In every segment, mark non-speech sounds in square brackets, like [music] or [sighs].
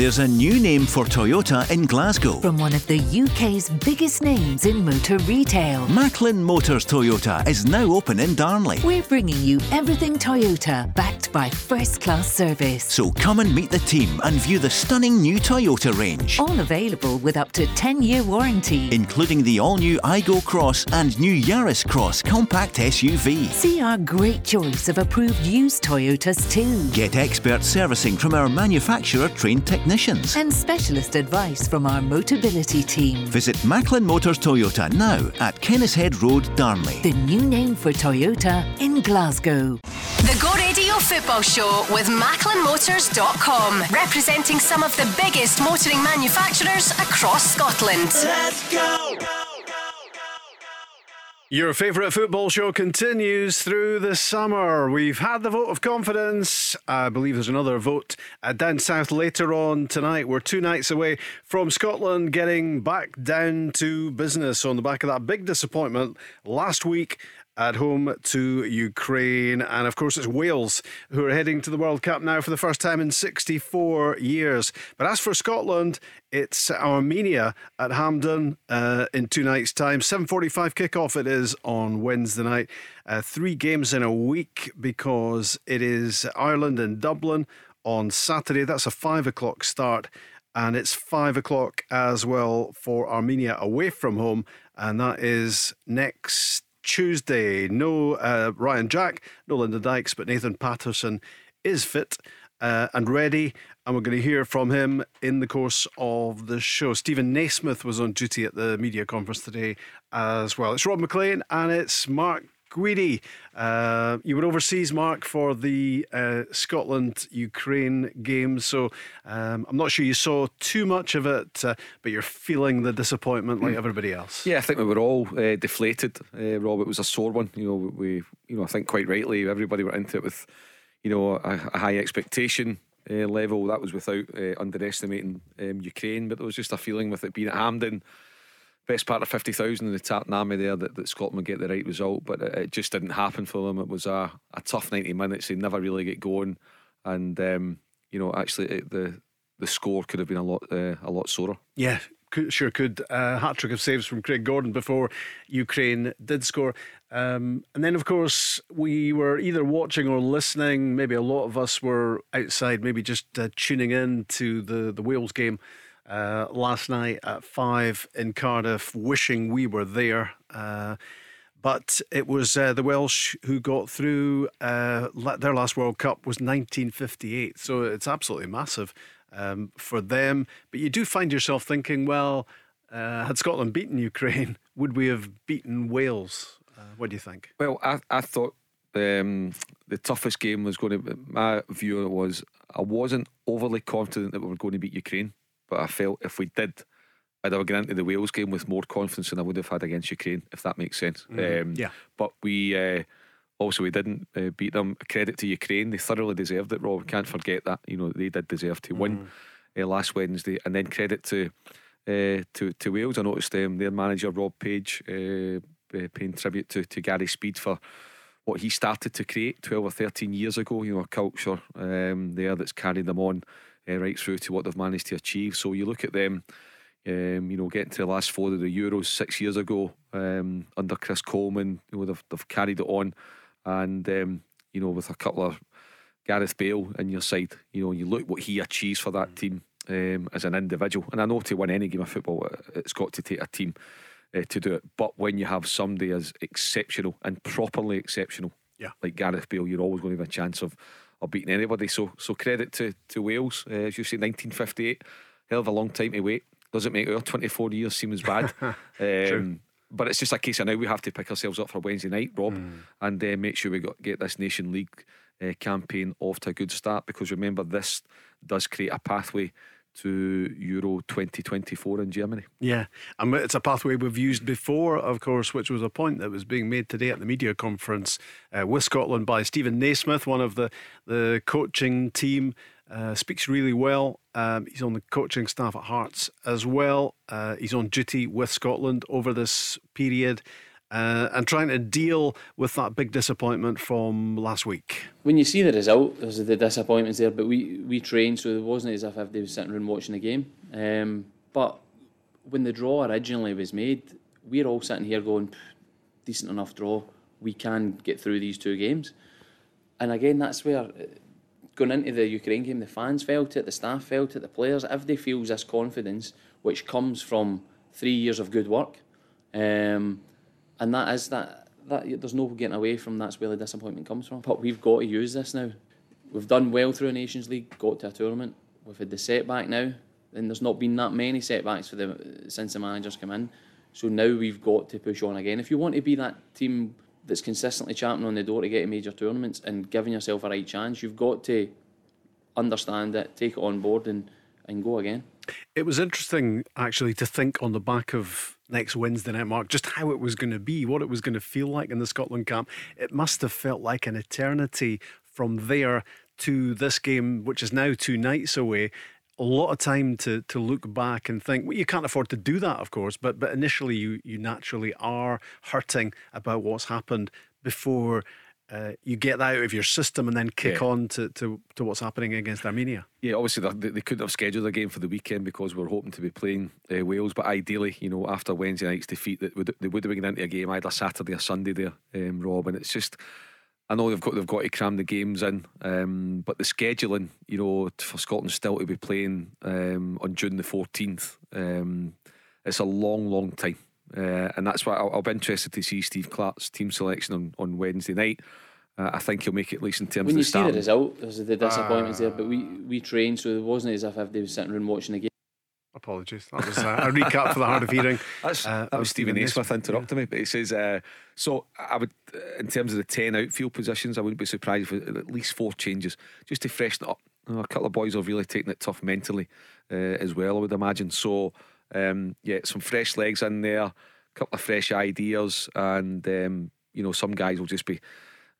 There's a new name for Toyota in Glasgow. From one of the UK's biggest names in motor retail. Macklin Motors Toyota is now open in Darnley. We're bringing you everything Toyota, backed by first class service. So come and meet the team and view the stunning new Toyota range. All available with up to 10 year warranty. Including the all new Aygo Cross and new Yaris Cross compact SUV. See our great choice of approved used Toyotas too. Get expert servicing from our manufacturer trained technicians and specialist advice from our Motability team. Visit Macklin Motors Toyota now at Kennishead Road, Darnley. The new name for Toyota in Glasgow. The Go Radio Football Show with MacklinMotors.com, representing some of the biggest motoring manufacturers across Scotland. Let's go! Your favourite football show continues through the summer. We've had the vote of confidence. I believe there's another vote uh, down south later on tonight. We're two nights away from Scotland getting back down to business on the back of that big disappointment last week at home to Ukraine. And of course, it's Wales who are heading to the World Cup now for the first time in 64 years. But as for Scotland, it's Armenia at Hampden uh, in two nights' time. 7:45 kickoff. It is on Wednesday night. Uh, three games in a week because it is Ireland and Dublin on Saturday. That's a five o'clock start. And it's five o'clock as well for Armenia away from home, and that is next Tuesday. No uh, Ryan Jack, no Lyndon Dykes, but Nathan Patterson is fit uh, and ready. And we're going to hear from him in the course of the show. Stephen Naismith was on duty at the media conference today as well. It's Rob Maclean and it's Mark Guidi. Uh, you were overseas, Mark, for the uh, Scotland Ukraine game. So um, I'm not sure you saw too much of it, uh, but you're feeling the disappointment like hmm. everybody else. Yeah, I think we were all uh, deflated, uh, Rob. It was a sore one. You know, we, you know, I think quite rightly, everybody were into it with, you know, a, a high expectation. Uh, level that was without underestimating um, Ukraine, but there was just a feeling with it being at Hampden, best part of 50,000 in the Tartan Army there that, that Scotland would get the right result, but it, it, just didn't happen for them. It was a, a tough 90 minutes. They never really get going. And, um, you know, actually, it, the the score could have been a lot uh, a lot sorer. Yeah, sure could. Uh, Hat trick of saves from Craig Gordon before Ukraine did score. Um, and then, of course, we were either watching or listening. Maybe a lot of us were outside, maybe just uh, tuning in to the, the Wales game uh, last night at five in Cardiff, wishing we were there. Uh, but it was uh, the Welsh who got through. Uh, their last World Cup was 1958, so it's absolutely massive um, for them. But you do find yourself thinking, well, uh, had Scotland beaten Ukraine, [laughs] would we have beaten Wales? Uh, what do you think? Well, I, I thought um, the toughest game was going to. My view was I wasn't overly confident that we were going to beat Ukraine but I felt if we did, I'd have gone into the Wales game with more confidence than I would have had against Ukraine, if that makes sense. Mm, um, yeah. But we uh, also we didn't uh, beat them. Credit to Ukraine, they thoroughly deserved it. Rob, we can't forget that. You know they did deserve to mm. win uh, last Wednesday, and then credit to. Uh, to to Wales, I noticed um, their manager Rob Page uh, uh, paying tribute to, to Gary Speed for what he started to create 12 or 13 years ago. You know, a culture um, there that's carried them on uh, right through to what they've managed to achieve. So you look at them, um, you know, getting to the last four of the Euros six years ago um, under Chris Coleman, you know, they've, they've carried it on. And, um, you know, with a couple of Gareth Bale in your side, you know, you look what he achieves for that team um, as an individual. And I know to win any game of football, it's got to take a team uh, to do it. But when you have somebody as exceptional and properly exceptional, yeah. like Gareth Bale, you're always going to have a chance of or beating anybody. So so credit to to Wales, uh, as you say, 1958, hell of a long time to wait. Doesn't make our 24 years seem as bad. [laughs] um, but it's just a case of now we have to pick ourselves up for Wednesday night, Rob, mm. and uh, make sure we got, get this Nation League uh, campaign off to a good start. Because remember, this does create a pathway to Euro 2024 in Germany. Yeah, and it's a pathway we've used before, of course, which was a point that was being made today at the media conference uh, with Scotland by Stephen Naismith, one of the, the coaching team. Uh, speaks really well. Um, he's on the coaching staff at Hearts as well. Uh, he's on duty with Scotland over this period. uh, and trying to deal with that big disappointment from last week. When you see the result, there's the disappointments there, but we, we trained, so it wasn't as if they were sitting around watching the game. Um, but when the draw originally was made, we're all sitting here going, decent enough draw, we can get through these two games. And again, that's where going into the Ukraine game, the fans felt it, the staff felt it, the players, everybody feels this confidence, which comes from three years of good work. Um, and that is that, that there's no getting away from that's where the disappointment comes from. But we've got to use this now. We've done well through a Nations League, got to a tournament. We've had the setback now, and there's not been that many setbacks for the since the managers come in. So now we've got to push on again. If you want to be that team that's consistently champing on the door to get to major tournaments and giving yourself a right chance, you've got to understand it, take it on board, and and go again. It was interesting actually to think on the back of next Wednesday night, Mark, just how it was going to be, what it was going to feel like in the Scotland camp. It must have felt like an eternity from there to this game, which is now two nights away a lot of time to to look back and think. Well, you can't afford to do that, of course, but but initially you you naturally are hurting about what's happened before. Uh, you get that out of your system and then kick yeah. on to, to, to what's happening against Armenia. Yeah, obviously they, they couldn't have scheduled a game for the weekend because we are hoping to be playing uh, Wales. But ideally, you know, after Wednesday night's defeat, that would, they would have been into a game either Saturday or Sunday there, um, Rob. And it's just I know they've got they've got to cram the games in, um, but the scheduling, you know, for Scotland still to be playing um, on June the fourteenth, um, it's a long, long time, uh, and that's why I'll, I'll, be interested to see Steve Clarke's team selection on, on Wednesday night. Uh, I think he'll make it at least in terms when of you see the result, there's the disappointments uh, there, but we we trained, so it wasn't as if they were sitting around watching the game. Apologies. That was uh, a recap for the hard of hearing. [laughs] That's, uh, that was Stephen Naismith interrupting yeah. me, but he says, uh, so I would, uh, in terms of the 10 outfield positions, I wouldn't be surprised if at least four changes just to freshen it up. You know, a couple of boys have really taken it tough mentally uh, as well, I would imagine. So, um, yeah, some fresh legs in there, a couple of fresh ideas, and, um, you know, some guys will just be,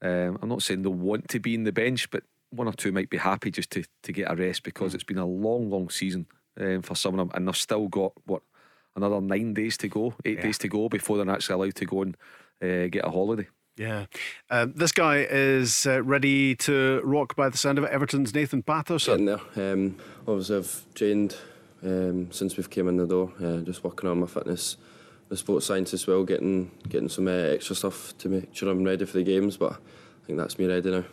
um, I'm not saying they want to be in the bench, but one or two might be happy just to, to get a rest because mm. it's been a long, long season um, for some of them, and they've still got what another nine days to go, eight yeah. days to go before they're actually allowed to go and uh, get a holiday. Yeah. Um, this guy is uh, ready to rock by the sound of it. Everton's Nathan Patterson. Getting there. Um, obviously, I've trained um, since we've came in the door, uh, just working on my fitness, the sports science as well, getting getting some uh, extra stuff to make sure I'm ready for the games. But I think that's me ready now.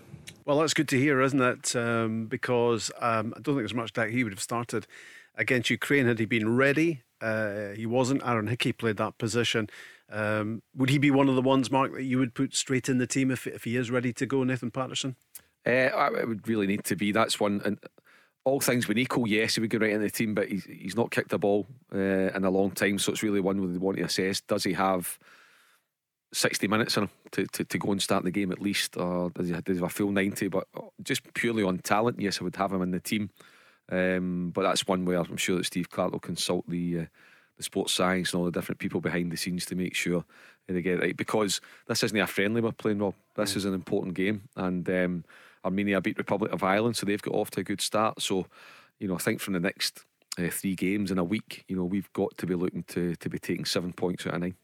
Well, that's good to hear, isn't it? Um, because um, I don't think there's much doubt he would have started against Ukraine had he been ready. Uh, he wasn't. Aaron Hickey played that position. Um, would he be one of the ones, Mark, that you would put straight in the team if, if he is ready to go, Nathan Patterson? Uh, would really need to be. That's one. And all things being equal, yes, he would go right in the team, but he's, he's not kicked a ball uh, in a long time. So it's really one we want to assess. Does he have 60 minutes in him to, to, to go and start the game at least? Or does he, does he have a full 90? But just purely on talent, yes, I would have him in the team. Um, but that's one where I'm sure that Steve Clarke will consult the uh, the sports science and all the different people behind the scenes to make sure they get it right. Because this isn't a friendly we're playing, Rob. This mm. is an important game, and um, Armenia beat Republic of Ireland, so they've got off to a good start. So, you know, I think from the next uh, three games in a week, you know, we've got to be looking to to be taking seven points out of nine.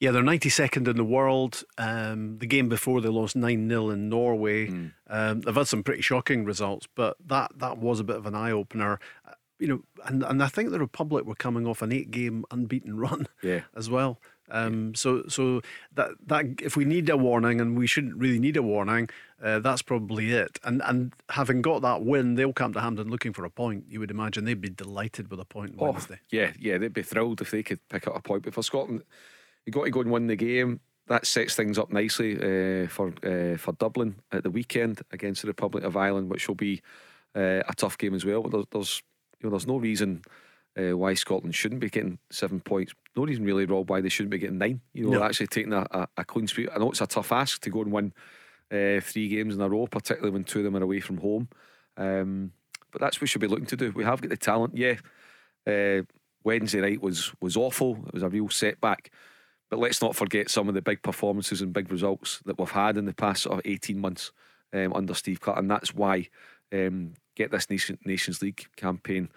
Yeah, they're 92nd in the world. Um, the game before they lost 9 0 in Norway. Mm. Um, they've had some pretty shocking results, but that, that was a bit of an eye opener. Uh, you know, and, and I think the Republic were coming off an eight game unbeaten [laughs] run yeah. as well. Um, so so that that if we need a warning, and we shouldn't really need a warning, uh, that's probably it. And and having got that win, they'll come to Hampden looking for a point. You would imagine they'd be delighted with a point oh, Wednesday. Yeah, yeah, they'd be thrilled if they could pick up a point. But for Scotland, you got to go and win the game. That sets things up nicely uh, for uh, for Dublin at the weekend against the Republic of Ireland, which will be uh, a tough game as well. But there's, there's you know there's no reason uh, why Scotland shouldn't be getting seven points. No reason really, Rob, why they shouldn't be getting nine. You know, no. actually taking a, a, a, clean sweep. I know it's a tough ask to go and win uh, three games in a row, particularly when two of them are away from home. Um, but that's what we should be looking to do. We have got the talent. Yeah, uh, Wednesday night was was awful. It was a real setback. But let's not forget some of the big performances and big results that we've had in the past sort of 18 months um, under Steve Clarke. And that's why um, get this Nation, Nations League campaign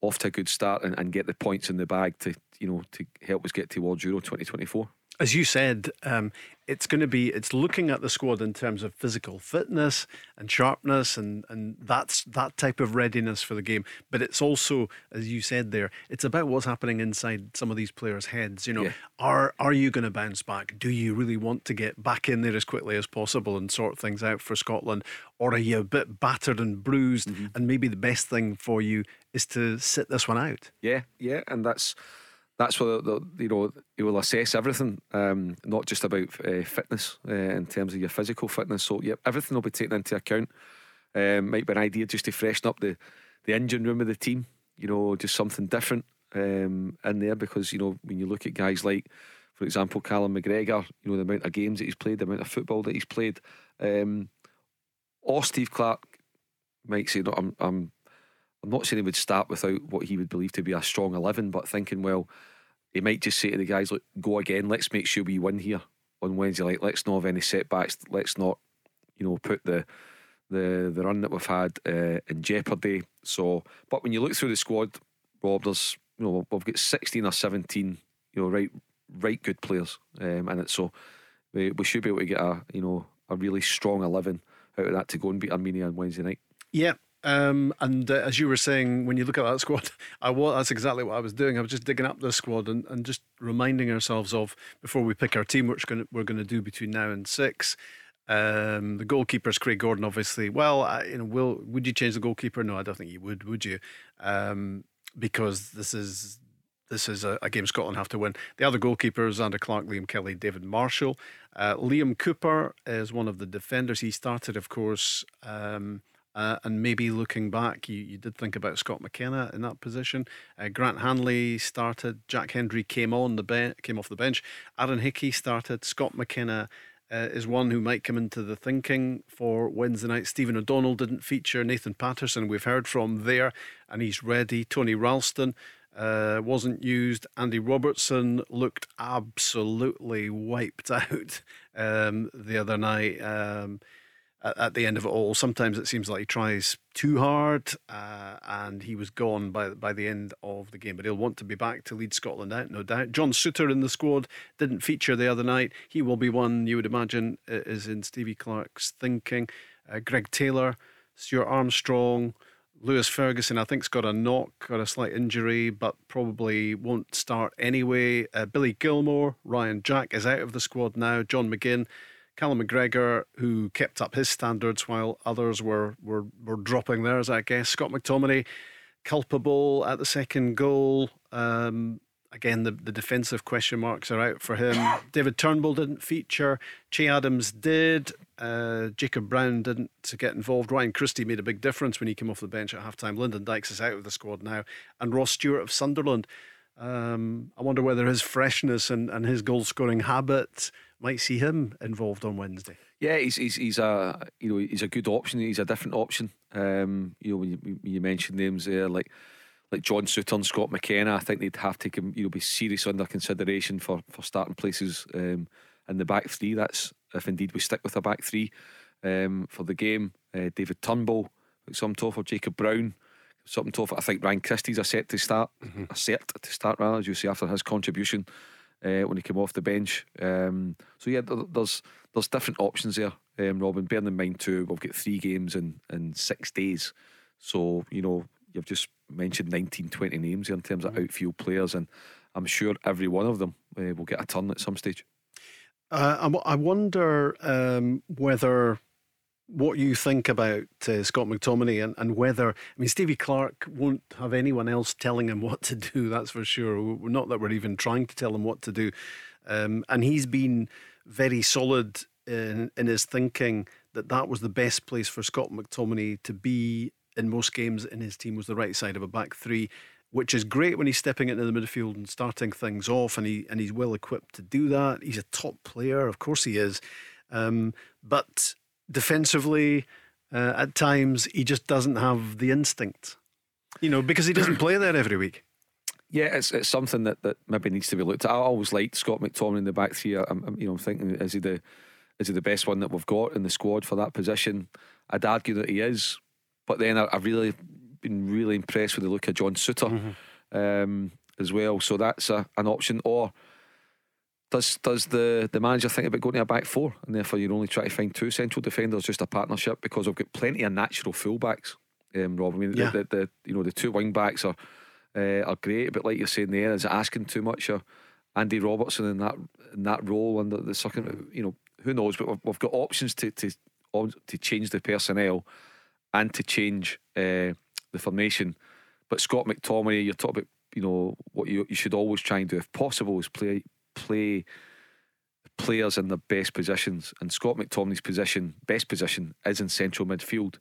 off to a good start and, and get the points in the bag to, you know, to help us get towards Euro 2024. As you said, um, it's going to be it's looking at the squad in terms of physical fitness and sharpness and and that's that type of readiness for the game. But it's also, as you said there, it's about what's happening inside some of these players' heads. You know, Yeah. are are you going to bounce back? Do you really want to get back in there as quickly as possible and sort things out for Scotland, or are you a bit battered and bruised? And maybe the best thing for you is to sit this one out. Yeah, yeah, and that's that's where the, the you know you will assess everything, um, not just about uh, fitness uh, in terms of your physical fitness. So yeah, everything will be taken into account. Um, might be an idea just to freshen up the the engine room of the team. You know, just something different um, in there because you know when you look at guys like, for example, Callum McGregor, you know the amount of games that he's played, the amount of football that he's played, um, or Steve Clarke might say, no, I'm, I'm I'm not saying he would start without what he would believe to be a strong 11, but thinking, well, he might just say to the guys, look, go again, let's make sure we win here on Wednesday night. Let's not have any setbacks. Let's not, you know, put the the the run that we've had uh, in jeopardy. So, but when you look through the squad, Rob, there's, you know, we've got 16 or 17, you know, right right good players um, in it. So we, we should be able to get a, you know, a really strong 11 out of that to go and beat Armenia on Wednesday night. Yeah. Um, and uh, as you were saying, when you look at that [laughs] squad, I was, that's exactly what I was doing. I was just digging up the squad and, and just reminding ourselves of before we pick our team, which gonna, we're going to do between now and six. Um, the goalkeeper's Craig Gordon, obviously. Well, I, you know, will would you change the goalkeeper? No, I don't think you would. Would you? Um, because this is this is a, a game Scotland have to win. The other goalkeepers: Zander Clark, Liam Kelly, David Marshall. Uh, Liam Cooper is one of the defenders. He started, of course. Um, uh, and maybe looking back, you, you did think about Scott McKenna in that position. Uh, Grant Hanley started. Jack Hendry came on the ben- came off the bench. Aaron Hickey started. Scott McKenna uh, is one who might come into the thinking for Wednesday night. Stephen O'Donnell didn't feature. Nathan Patterson, we've heard from there, and he's ready. Tony Ralston uh, wasn't used. Andy Robertson looked absolutely wiped [laughs] out um, the other night. Um, at, at the end of it all, sometimes it seems like he tries too hard, uh, and he was gone by by the end of the game. But he'll want to be back to lead Scotland out, no doubt. John Souttar in the squad didn't feature the other night. He will be one you would imagine is in Stevie Clarke's thinking. Uh, Greg Taylor, Stuart Armstrong. Lewis Ferguson, I think, has got a knock or a slight injury, but probably won't start anyway. Uh, Billy Gilmour, Ryan Jack is out of the squad now. John McGinn, Callum McGregor, who kept up his standards while others were, were, were dropping theirs, I guess. Scott McTominay, culpable at the second goal. Um, again, the, the defensive question marks are out for him. [coughs] David Turnbull didn't feature. Che Adams did. Uh, Jacob Brown didn't get involved. Ryan Christie made a big difference when he came off the bench at halftime. Lyndon Dykes is out of the squad now. And Ross Stewart of Sunderland. Um, I wonder whether his freshness and, and his goal scoring habit might see him involved on Wednesday. Yeah, he's he's he's a you know he's a good option. He's a different option. Um, you know when you, when you mentioned names there like like John Souttar and Scott McKenna, I think they'd have to you know be serious under consideration for for starting places um, in the back three. That's if indeed we stick with a back three um, for the game. Uh, David Turnbull, some for Jacob Brown. Something tough. I think Ryan Christie's a set to start, a set to start rather, as you say after his contribution uh, when he came off the bench. Um, so yeah, there's there's different options there, um, Robin. Bearing in mind too, we've got three games in in six days, so you know you've just mentioned 19, 20 names here in terms of outfield players, and I'm sure every one of them uh, will get a turn at some stage. Uh, I w- I wonder um, whether what you think about uh, Scott McTominay and, and whether, I mean, Stevie Clarke won't have anyone else telling him [laughs] what to do, that's for sure. Not that we're even trying to tell him what to do. Um, and he's been very solid in, in his thinking that that was the best place for Scott McTominay to be in most games in his team was the right side of a back three which is great when he's stepping into the midfield and starting things off, and he and he's well equipped to do that. He's a top player, of course he is, um, but defensively, uh, at times he just doesn't have the instinct, you know, because he doesn't play there every week. Yeah, it's it's something that, that maybe needs to be looked at. I always liked Scott McTominay in the back three. I'm, I'm you know I'm thinking is he the is he the best one that we've got in the squad for that position? I'd argue that he is, but then I, I've really been really impressed with the look of John Souttar um, as well. So that's a, an option. Or Does does the, the manager think about going to a back four and therefore you're only trying to find two central defenders, just a partnership because we've got plenty of natural fullbacks, um, Rob. I mean, Yeah. the, the, the you know the two wing backs are uh, are great, but like you're saying there, is it asking too much? Or Andy Robertson in that in that role under the second, you know, who knows? But we've, we've got options to to to change the personnel and to change uh, the formation. But Scott McTominay, you're talking about, you know, what you you should always try and do if possible is play play players in their best positions. And Scott McTominay's position, best position, is in central midfield.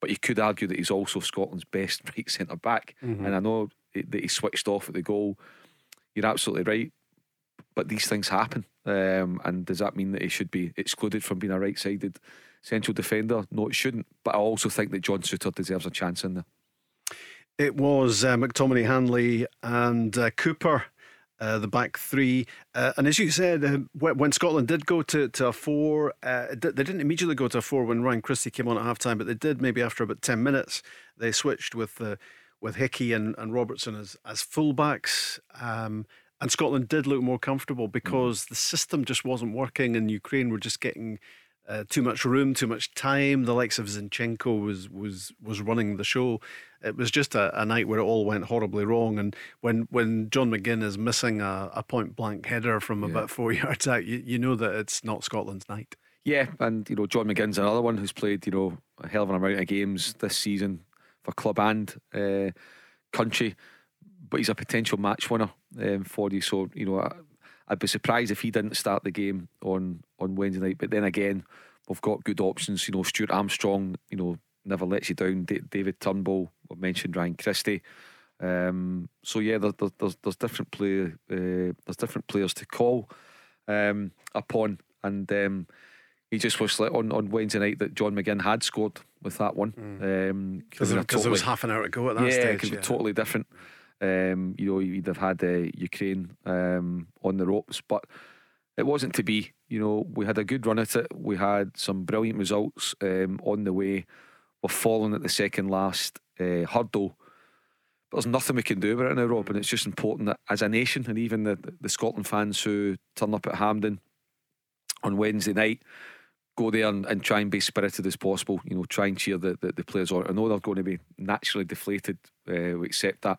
But you could argue that he's also Scotland's best [laughs] right centre back. And I know that he switched off at the goal. You're absolutely right. But these things happen. Um, and does that mean that he should be excluded from being a right sided central defender? No, it shouldn't. But I also think that John Souttar deserves a chance in there. It was uh, McTominay, Hanley, and uh, Cooper. Uh, the back three, uh, and as you said, uh, when, Scotland did go to, to a four, uh, they didn't immediately go to a four when Ryan Christie came on at half time, but they did maybe after about ten minutes. They switched with uh, with Hickey and, and Robertson as as fullbacks, um, and Scotland did look more comfortable because the system just wasn't working, and Ukraine were just getting uh, too much room, too much time. The likes of Zinchenko was was was running the show. It was just a, a night where it all went horribly wrong. And when when John McGinn is missing a, a point blank header from about four [laughs] yards out, you, you know that it's not Scotland's night. Yeah, and you know John McGinn's another one who's played you know a hell of an amount of games this season for club and uh, country, but he's a potential match winner um, for you. So you know I'd be surprised if he didn't start the game on on Wednesday night. But then again, we've got good options. You know Stuart Armstrong, you know never lets you down. Da- David Turnbull, we mentioned Ryan Christie. Um, so yeah, there, there, there's there's different play uh, there's different players to call um, upon, and um, he just was like on, on Wednesday night that John McGinn had scored with that one um, Because could've been a there was half an hour to go at that yeah, stage. could be yeah. totally different. Um, you know, you'd have had uh, Ukraine um, on the ropes, but it wasn't to be. You know, we had a good run at it. We had some brilliant results um, on the way. We're falling at the second last uh, hurdle. But there's nothing we can do about it now, Rob. And it's just important that as a nation, and even the, the Scotland fans who turn up at Hampden on Wednesday night, go there and, and try and be spirited as possible. You know, try and cheer the, the, the players on. I know they're going to be naturally deflated. Uh, we accept that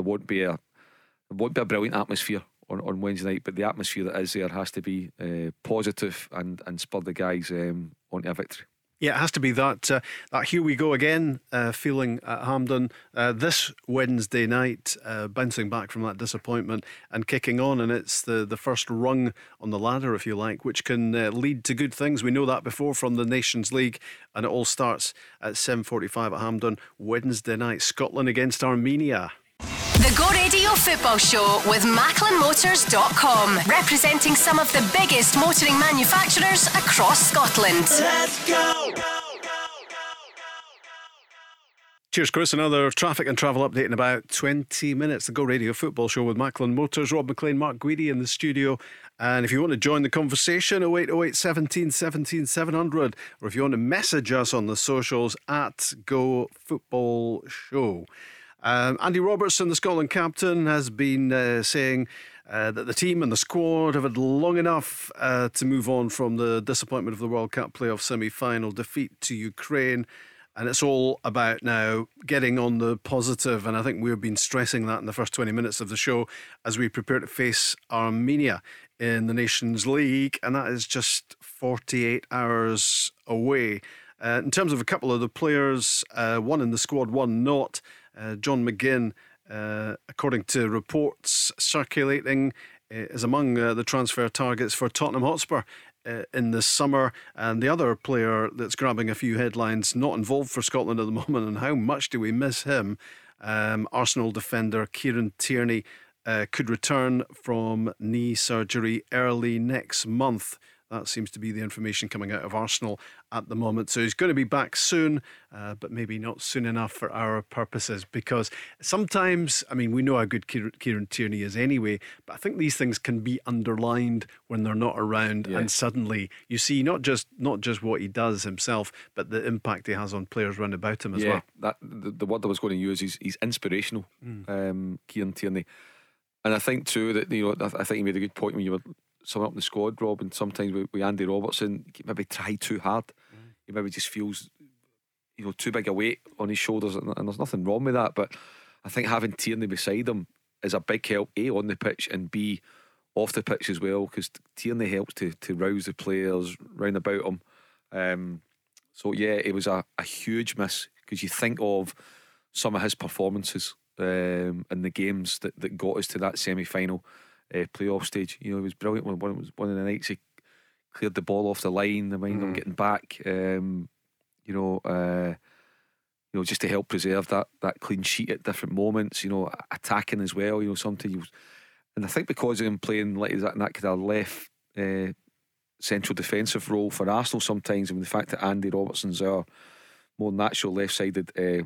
there won't be a there won't be a brilliant atmosphere on, on Wednesday night, but the atmosphere that is there has to be uh, positive and and spur the guys um, onto a victory. Yeah, it has to be that. Uh, that here we go again uh, feeling at Hampden uh, this Wednesday night, uh, bouncing back from that disappointment and kicking on. And it's the, the first rung on the ladder, if you like, which can uh, lead to good things. We know that before from the Nations League, and it all starts at 7:45 at Hampden Wednesday night. Scotland against Armenia. The Go Radio Football Show with MacklinMotors.com, representing some of the biggest motoring manufacturers across Scotland. Let's go! Cheers, Chris. Another traffic and travel update in about 20 minutes. The Go Radio Football Show with Macklin Motors, Rob Maclean, Mark Guidi in the studio. And if you want to join the conversation, 0808 17 17 700, or if you want to message us on the socials at Go Football Show. Um, Andy Robertson, the Scotland captain, has been uh, saying uh, that the team and the squad have had long enough uh, to move on from the disappointment of the World Cup playoff semi final defeat to Ukraine. And it's all about now getting on the positive. And I think we've been stressing that in the first 20 minutes of the show as we prepare to face Armenia in the Nations League. And that is just 48 hours away. Uh, in terms of a couple of the players, uh, one in the squad, one not. Uh, John McGinn, uh, according to reports circulating, uh, is among the transfer targets for Tottenham Hotspur in the summer. And the other player that's grabbing a few headlines, not involved for Scotland at the [laughs] moment, and how much do we miss him? Um, Arsenal defender Kieran Tierney uh, could return from knee surgery early next month. That seems to be the information coming out of Arsenal at the moment. So he's going to be back soon, uh, but maybe not soon enough for our purposes. Because sometimes, I mean, we know how good Kieran, Tierney is anyway, but I think these things can be underlined when they're not around, and suddenly you see not just not just what he does himself, but the impact he has on players round about him as yeah, well. that the, the word I was going to use is he's inspirational, um, Kieran Tierney, and I think too that you know I, I think you made a good point when you were someone up in the squad, Rob, and sometimes with, with Andy Robertson, he maybe try too hard. Mm. He maybe just feels, you know, too big a weight on his shoulders, and, and there's nothing wrong with that. But I think having Tierney beside him is a big help. A on the pitch and B off the pitch as well, because Tierney helps to to rouse the players round about him. Um, so yeah, it was a, a huge miss because you think of some of his performances um, in the games that, that got us to that semi final uh, playoff stage. You know, it was brilliant when one, was one of the nights he cleared the ball off the line, the mind mm. getting back. Um, you know, uh, you know, just to help preserve that that clean sheet at different moments. You know, attacking as well. You know, sometimes and I think because of him playing like that, that kind of left uh, central defensive role for Arsenal sometimes, I mean the fact that Andy Robertson's our more natural left-sided uh,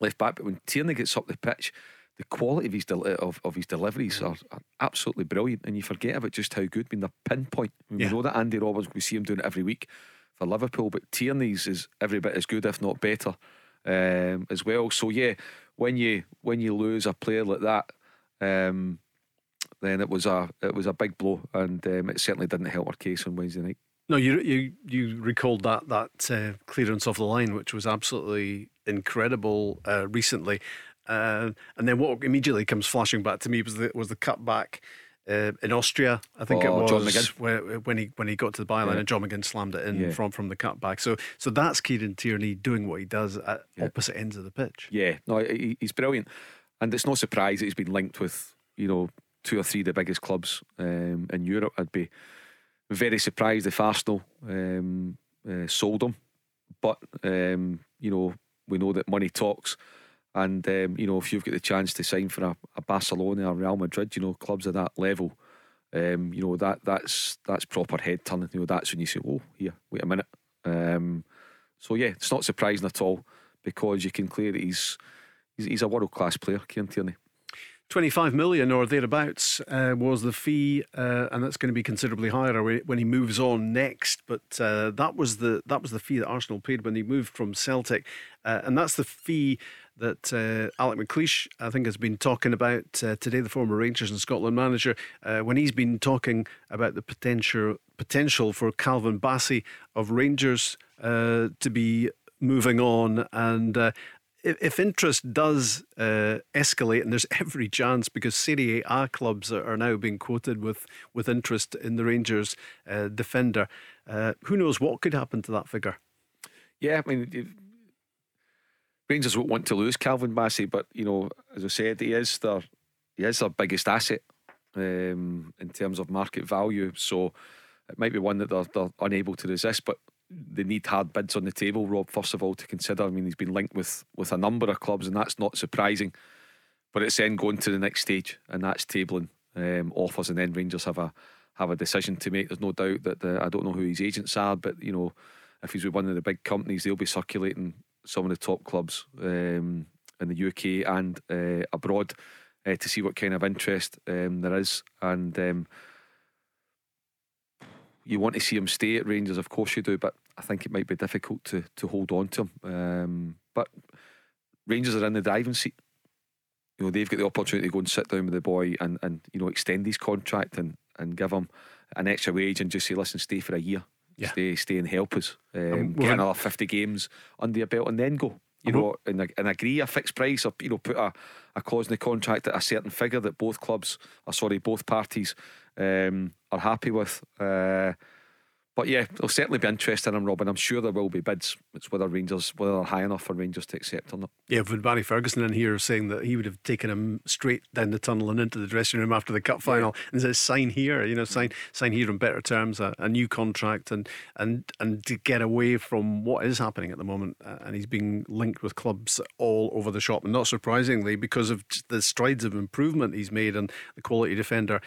left back, but when Tierney gets up the pitch, the quality of his del- of, of his deliveries are, are, absolutely brilliant, and you forget about just how good. I mean, the pinpoint. I mean, yeah. We know that Andy Roberts, we see him doing it every week for Liverpool, but Tierney's is every bit as good, if not better, um, as well. So yeah, when you when you lose a player like that. Um, then it was a it was a big blow, and um, it certainly didn't help our case on Wednesday night. No, you you you recalled that that uh, clearance off the line, which was absolutely incredible uh, recently, uh, and then what immediately comes flashing back to me was the was the cutback. Uh, in Austria, I think oh, it was where, when he when he got to the byline yeah. and John McGinn slammed it in yeah. from from the cutback. So so that's Kieran Tierney doing what he does at yeah. opposite ends of the pitch. Yeah, no, he, he's brilliant, and it's no surprise that he's been linked with you know two or three of the biggest clubs um, in Europe. I'd be very surprised if Arsenal um, uh, sold him. But um, you know, we know that money talks, and um, you know, if you've got the chance to sign for a, a Barcelona or Real Madrid, you know, clubs at that level, um, you know that that's that's proper head turning. You know, that's when you say, "Oh, here, wait a minute." Um, so yeah, it's not surprising at all because you can clear that he's he's, he's a world class player, Kieran Tierney. 25 million or thereabouts uh, was the fee, uh, and that's going to be considerably higher when he moves on next. But uh, that was the that was the fee that Arsenal paid when he moved from Celtic, uh, and that's the fee that uh, Alec McLeish, I think, has been talking about uh, today. The former Rangers and Scotland manager, when he's been talking about the potential potential for Calvin Bassey of Rangers to be moving on and if, if interest does uh, escalate, and there's [laughs] every chance because Serie A clubs are now being quoted with, with interest in the Rangers uh, defender, uh, who knows what could happen to that figure? Yeah, I mean, Rangers won't want to lose Calvin Bassey, but you know, as I said, he is their he is their biggest asset um, in terms of market value. So it might be one that they're, they're unable to resist, but they need hard bids on the table, Rob, first of all, to consider. I mean, he's been linked with, with a number of clubs, and that's not surprising. But it's then going to the next stage, and that's tabling um, offers, and then Rangers have a have a decision to make. There's no doubt that the, I don't know who his agents are, but you know, if he's with one of the big companies, they'll be circulating some of the top clubs um, in the UK and uh, abroad uh, to see what kind of interest um, there is. And um, you want to see him stay at Rangers, of course you do, but I think it might be difficult to to hold on to him. Um, but Rangers are in the driving seat. You know, they've got the opportunity to go and sit down with the boy and, and you know, extend his contract and, and give him an extra wage and just say, listen, stay for a year. Yeah. Stay stay and help us. Um, um, get another 50 games under your belt and then go. You know, and, and agree a fixed price or, you know, put a, a clause in the contract at a certain figure that both clubs, or sorry, both parties um, are happy with. Uh, but yeah, they'll certainly be interested in him, Robin. I'm sure there will be bids. It's whether Rangers, whether they're high enough for Rangers to accept or not. Yeah, with Barry Ferguson in here saying that he would have taken him straight down the tunnel and into the dressing room after the cup final yeah. and says, sign here, you know, sign sign here on better terms, a, a, new contract and and and to get away from what is happening at the moment. Uh, and he's being linked with clubs all over the shop. And not surprisingly, because of the strides of improvement he's made and the quality defender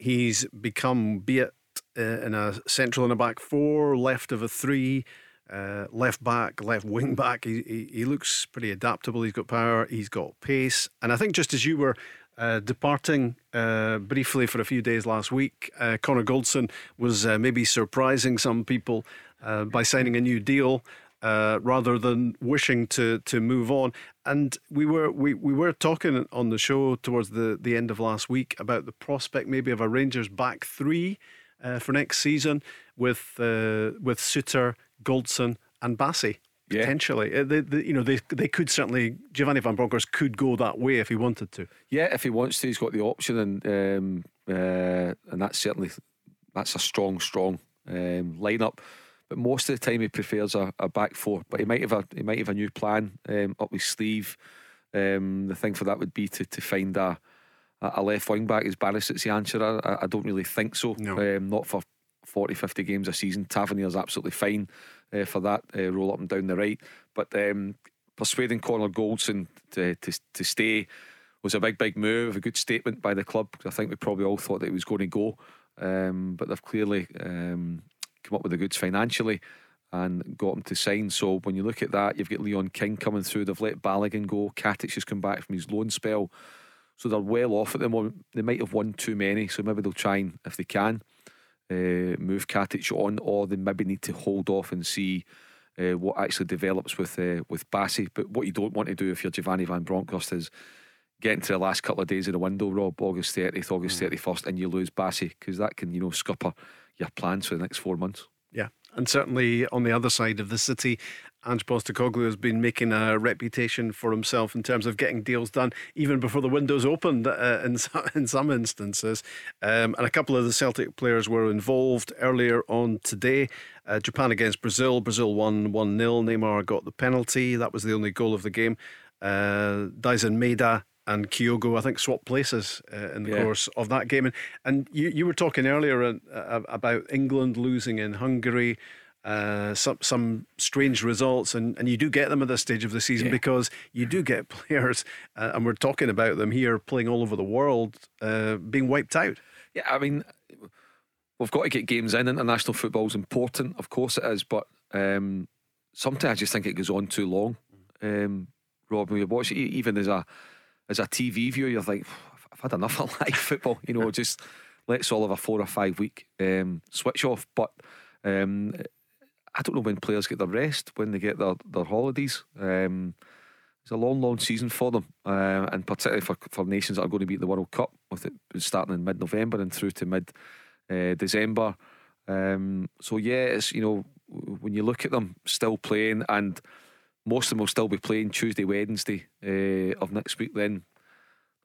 he's become, be it uh, in a central and a back four, left of a three, uh, left back, left [laughs] wing back. He, he, he looks pretty adaptable. He's got power. He's got pace. And I think just as you were uh, departing uh, briefly for a few days last week, uh, Connor Goldson was maybe surprising some people by signing a new deal. rather than wishing to to move on, and we were we, we were talking on the show towards the, the end of last week about the prospect maybe of a Rangers back three uh, for next season with uh, with Souttar, Goldson, and Bassey. Yeah. Potentially, uh, they, they, you know, they they could certainly Giovanni Van Bronckhorst could go that way if he wanted to. Yeah, if he wants to, he's got the option, and um, uh, and that's certainly that's a strong, strong um, lineup. But most of the time, he prefers a, a back four. But he might have a he might have a new plan um, up his sleeve. Um, the thing for that would be to to find a a left wing back. Is Barisic the answer? I, I don't really think so. No. Um, not for 40, 50 games a season. Tavernier's absolutely fine uh, for that, uh, roll up and down the right. But um, persuading Connor Goldson to, to, to stay was a big, big move, a good statement by the club. I think we probably all thought that he was going to go. Um, but they've clearly um, come up with the goods financially and got him to sign. So when you look at that, you've got Leon King coming through. They've let Balogun go. Katic has come back from his loan spell. So they're well off at the moment. They might have won too many, so maybe they'll try and, if they can, uh, move Katic on, or they maybe need to hold off and see uh, what actually develops with uh, with Bassey. But what you don't want to do if you're Giovanni Van Bronckhorst is get into the last couple of days of the window, Rob, August 30th, August 31st, and you lose Bassey because that can, you know, scupper your plans for the next four months. Yeah, and certainly on the other side of the city, Ange Postecoglou has been making a reputation for himself in terms of getting deals done even before the windows opened uh, [laughs] in, some, in some instances. Um, and a couple of the Celtic players were involved earlier on today. Uh, Japan against Brazil. Brazil won 1 0. Neymar got the penalty. That was the only goal of the game. Uh, Daizen Maeda and Kyogo, I think, swapped places uh, in the Yeah. course of that game. And, and you, you were talking earlier uh, about England losing in Hungary, uh, some some strange results, and, and you do get them at this stage of the season Yeah. because you do get [laughs] players, uh, and we're talking about them here playing all over the world, uh, being wiped out. Yeah, I mean, we've got to get games in. International football is important, of course it is, but um, sometimes I just think it goes on too long. Um, Rob, when you watch it, even as a as a TV viewer, you're like, I've had enough [laughs] of live football. You know, just let's all have a four or five week um, switch off. But um, I don't know when players get their rest, when they get their their holidays. Um, it's a long, long season for them, uh, and particularly for, for nations that are going to be at the World Cup, with it starting in mid November and through to mid uh, December. Um, so yeah, it's you know when you look at them still playing, and most of them will still be playing Tuesday, Wednesday uh, of next week. Then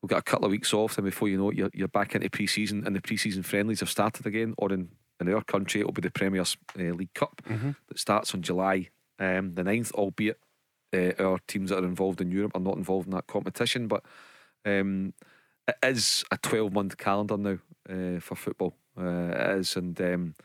we'll get a couple of weeks off, and before you know it, you're, you're back into pre-season, and the pre-season friendlies have started again. Or in in our country, it'll be the Premier uh, League Cup that starts on July um, the 9th, albeit uh, our teams that are involved in Europe are not involved in that competition. But um, it is a 12 month calendar now uh, for football. Uh, it is, and um,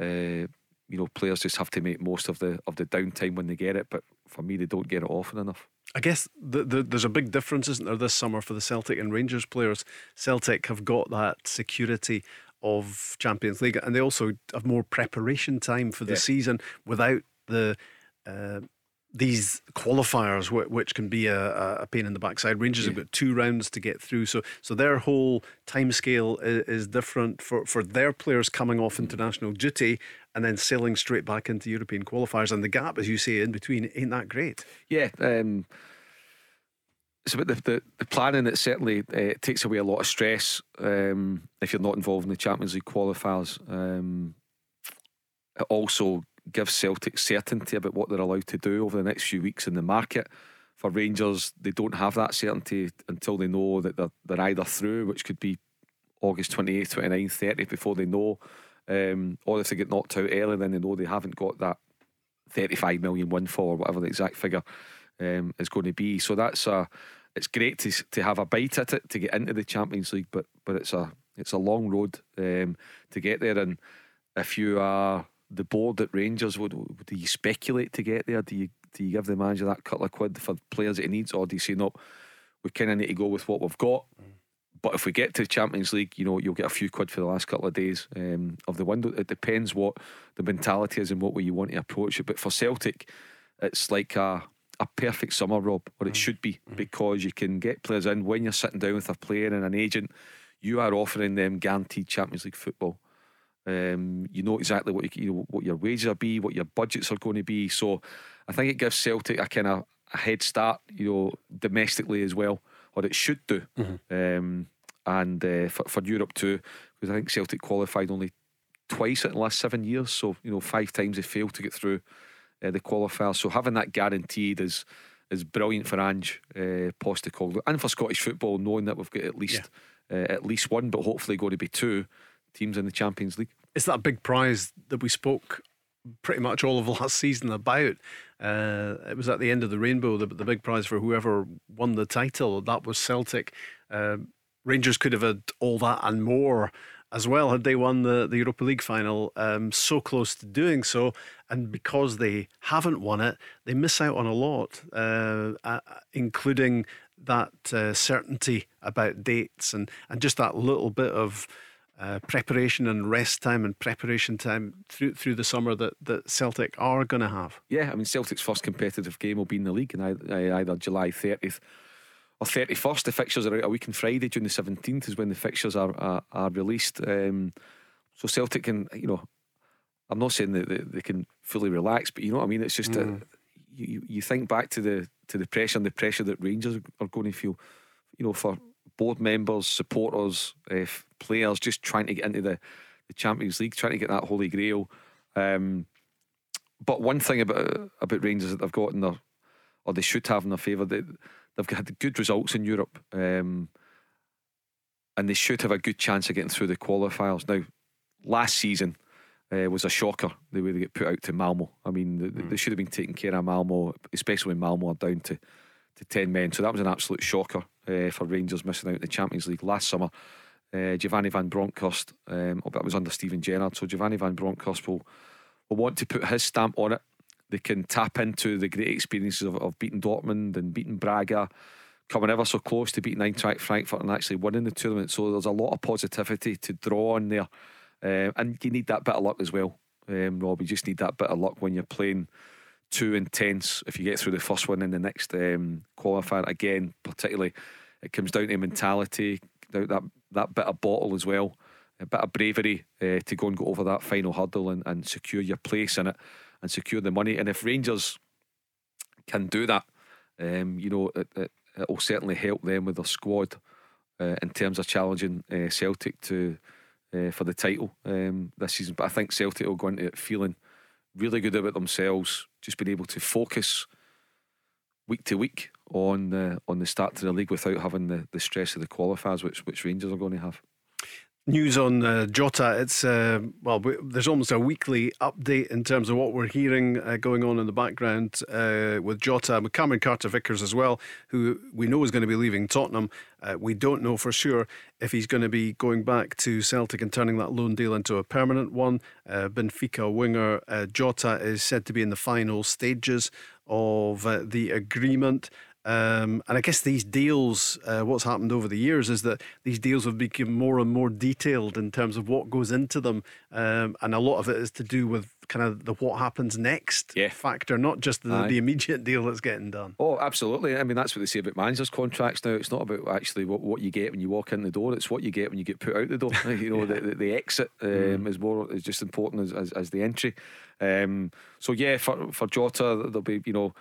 uh, you know, players just have to make most of the of the downtime when they get it. But for me, they don't get it often enough. I guess the, the, there's a big difference, isn't there, this summer for the Celtic and Rangers players? Celtic have got that security of Champions League, and they also have more preparation time for the Yeah. season without the uh, these qualifiers, which can be a, a- pain in the backside. Rangers have got two rounds to get through, so so their whole timescale is, is different for, for their players coming off international duty and then sailing straight back into European qualifiers. And the gap, as you say, in between ain't that great. Yeah, um, it's about the, the, the planning. that certainly uh, takes away a lot of stress um, if you're not involved in the Champions League qualifiers. Um, it also gives Celtic certainty about what they're allowed to do over the next few weeks in the market. For Rangers, they don't have that certainty until they know that they're, they're either through, which could be August 28th, 29th, 30th, before they know. Um, or if they get knocked out early, then they know they haven't got that 35 million windfall or whatever the exact figure um, is going to be. So that's a, it's great to to have a bite at it to get into the Champions League, but but it's a it's a long road um, to get there. And if you are the board at Rangers, would do you speculate to get there? Do you do you give the manager that couple of quid for players that he needs, or do you say no? We kind of need to go with what we've got. But if we get to the Champions League, you know, you'll get a few quid for the last couple of days um, of the window. It depends what the mentality is and what way you want to approach it. But for Celtic, it's like a, a perfect summer, Rob, or it should be, because you can get players in when you're sitting down with a player and an agent. You are offering them guaranteed Champions League football. Um, you know exactly what you, you know, what your wages are be, what your budgets are going to be. So I think it gives Celtic a kind of a head start, you know, domestically as well, or it should do. Mm-hmm. Um, and uh, for, for Europe too, because I think Celtic qualified only twice in the last seven years. So you know, five times they failed to get through uh, the qualifiers. So having that guaranteed is is brilliant for Ange uh, Postecoglou and for Scottish football, knowing that we've got at least yeah. uh, at least one, but hopefully going to be two teams in the Champions League. It's that big prize that we spoke pretty much all of [laughs] last season about. Uh, it was at the end of the rainbow, the, the big prize for whoever won the title. That was Celtic. Uh, Rangers could have had all that and more as well had they won the, the Europa League final. Um, so close to doing so. And because they haven't won it, they miss out on a lot, uh, uh, including that uh, certainty about dates and, and just that little bit of. Uh, preparation and rest time and preparation time through through the summer that, that Celtic are going to have. Yeah, I mean Celtic's first competitive game will be in the league, and either July thirtieth or 31st. The fixtures are out a week on Friday, June the 17th is when the fixtures are are, are released. Um, so Celtic can, you know, I'm not saying that they, they, can fully relax, but you know what I mean. It's just mm. a, you you think back to the to the pressure and the pressure that Rangers are going to feel, you know, for board members, supporters, uh, players, just trying to get into the, the Champions League, trying to get that holy grail. Um, but one thing about about Rangers that they've got in their, or they should have in their favour, that They've had good results in Europe, um, and they should have a good chance of getting through the qualifiers. Now, last season uh, was a shocker the way they get put out to Malmo. I mean, mm. they should have been taking care of Malmo, especially when Malmo are down to, to 10 men. So that was an absolute shocker uh, for Rangers missing out in the Champions League last summer. Uh, Giovanni Van Bronckhorst, um, oh, that was under Steven Gerrard. So Giovanni Van Bronckhorst will, will want to put his stamp on it they can tap into the great experiences of, of beating Dortmund and beating Braga, coming ever so close to beating Eintracht Frankfurt and actually winning the tournament. So there's a lot of positivity to draw on there. Um, and you need that bit of luck as well, um, Rob. You just need that bit of luck when you're playing too intense. If you get through the first one in the next um, qualifier, again, particularly, it comes down to mentality, that, that bit of bottle as well, a bit of bravery uh, to go and go over that final hurdle and, and secure your place in it and secure the money. And if Rangers can do that, um, you know, it, it, will certainly help them with their squad uh, in terms of challenging uh, Celtic to uh, for the title um, this season. But I think Celtic will go into it feeling really good about themselves, just being able to focus week to week on the on the start to the league without having the, the stress of the qualifiers, which which Rangers are going to have. News on uh, Jota. It's uh, well, there's almost a weekly update in terms of what we're hearing uh, going on in the background uh, with Jota, with Cameron Carter Vickers as well, who we know is going to be leaving Tottenham. Uh, we don't know for sure if he's going to be going back to Celtic and turning that loan deal into a permanent one. Uh, Benfica winger Jota is said to be in the final stages of the agreement. Um, and I guess these deals, uh, what's happened over the years is that these deals have become more and more detailed in terms of what goes into them. Um, and a lot of it is to do with kind of the what happens next yeah. factor, not just the, the, immediate deal that's getting done. Oh, absolutely. I mean, that's what they say about managers' contracts now. It's not about actually what, what you get when you walk in the door, it's what you get when you get put out the door. [laughs] you know, yeah. the, the, the, exit um, mm. is more is just important as, as, as the entry. Um, so, yeah, for, for Jota, there'll be, you know,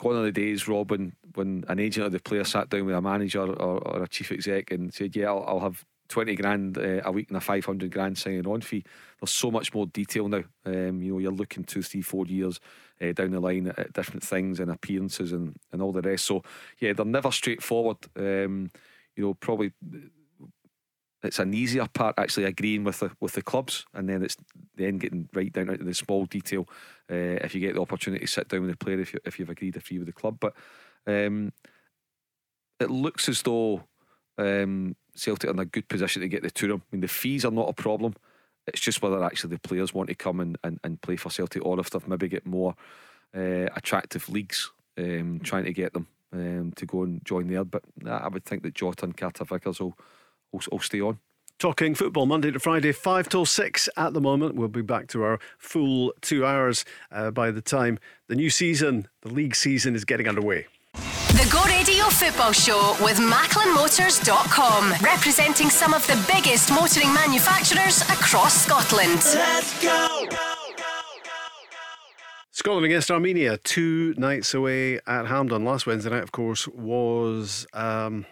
gone are the days, Rob, when, when an agent or the player sat down with a manager or, or a chief exec and said, "Yeah, I'll, I'll have 20 grand uh, a week and a 500 grand signing on fee." There's so much more detail now. Um, you know, you're looking two, three, four years uh, down the line at, at, different things and appearances and, and all the rest. So, yeah, they're never straightforward. Um, you know, probably it's an easier part actually agreeing with the with the clubs, and then it's then getting right down to the small detail. Uh, if you get the opportunity to sit down with the player, if you if you've agreed a fee with the club, but um, it looks as though um, Celtic are in a good position to get the tour. I mean, the fees are not a problem. It's just whether actually the players want to come and, and, and play for Celtic, or if they've maybe get more uh, attractive leagues, um, trying to get them um, to go and join there. But I would think that Jota and Carter Vickers will will, will stay on. Talking football Monday to Friday, 5 till 6 at the moment. We'll be back to our full two hours uh, by the time the new season, the league season, is getting underway. The Go Radio Football Show with MacklinMotors.com, representing some of the biggest motoring manufacturers across Scotland. Let's go! Scotland against Armenia, two nights away at Hampden. Last Wednesday night, of course, was. Um,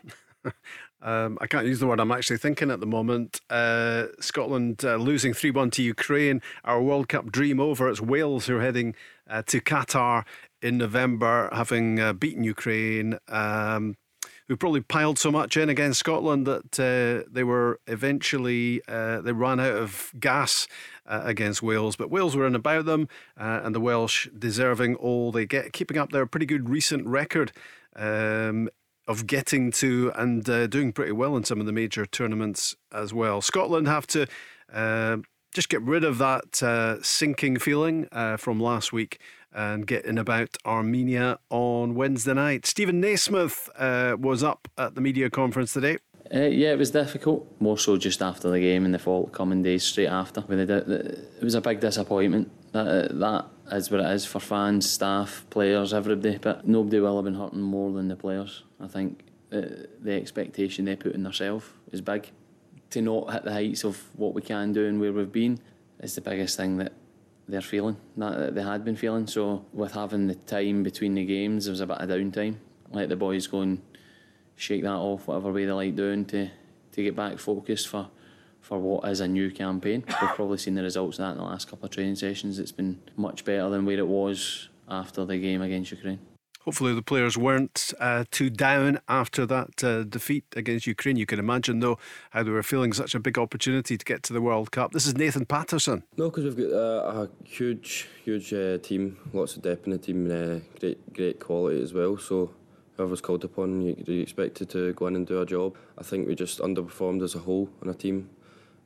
[laughs] um, I can't use the word I'm actually thinking at the moment. Uh, Scotland uh, losing 3 1 to Ukraine. Our World Cup dream over. It's Wales who are heading uh, to Qatar in November, having uh, beaten Ukraine. Um, who probably piled so much in against Scotland that uh, they were eventually uh, they ran out of gas against Wales. But Wales were in about them, and the Welsh deserving all they get, keeping up their pretty good recent record. Um, of getting to and uh, doing pretty well in some of the major tournaments as well. Scotland have to uh, just get rid of that sinking feeling from last week and getting about Armenia on Wednesday night. Steven Naismith uh, was up at the media conference today. Uh, yeah, it was difficult. More so just after the game and the fall coming days straight after. It was a big disappointment. That, that is what it is for fans, staff, players, everybody. But nobody will have been hurting more than the players. I think uh, the expectation they put in themselves is big. To not hit the heights of what we can do and where we've been is the biggest thing that they're feeling that they had been feeling. So with having the time between the games, there was a bit of downtime. Let the boys go and shake that off, whatever way they like doing to to get back focused for for what is a new campaign. We've probably seen the results of that in the last couple of training sessions. It's been much better than where it was after the game against Ukraine. Hopefully, the players weren't uh, too down after that uh, defeat against Ukraine. You can imagine, though, how they were feeling such a big opportunity to get to the World Cup. This is Nathan Patterson. No, because we've got uh, a huge, huge uh, team, lots of depth in the team, uh, great, great quality as well. So, whoever's called upon, you, you expected to go in and do a job. I think we just underperformed as a whole on a team.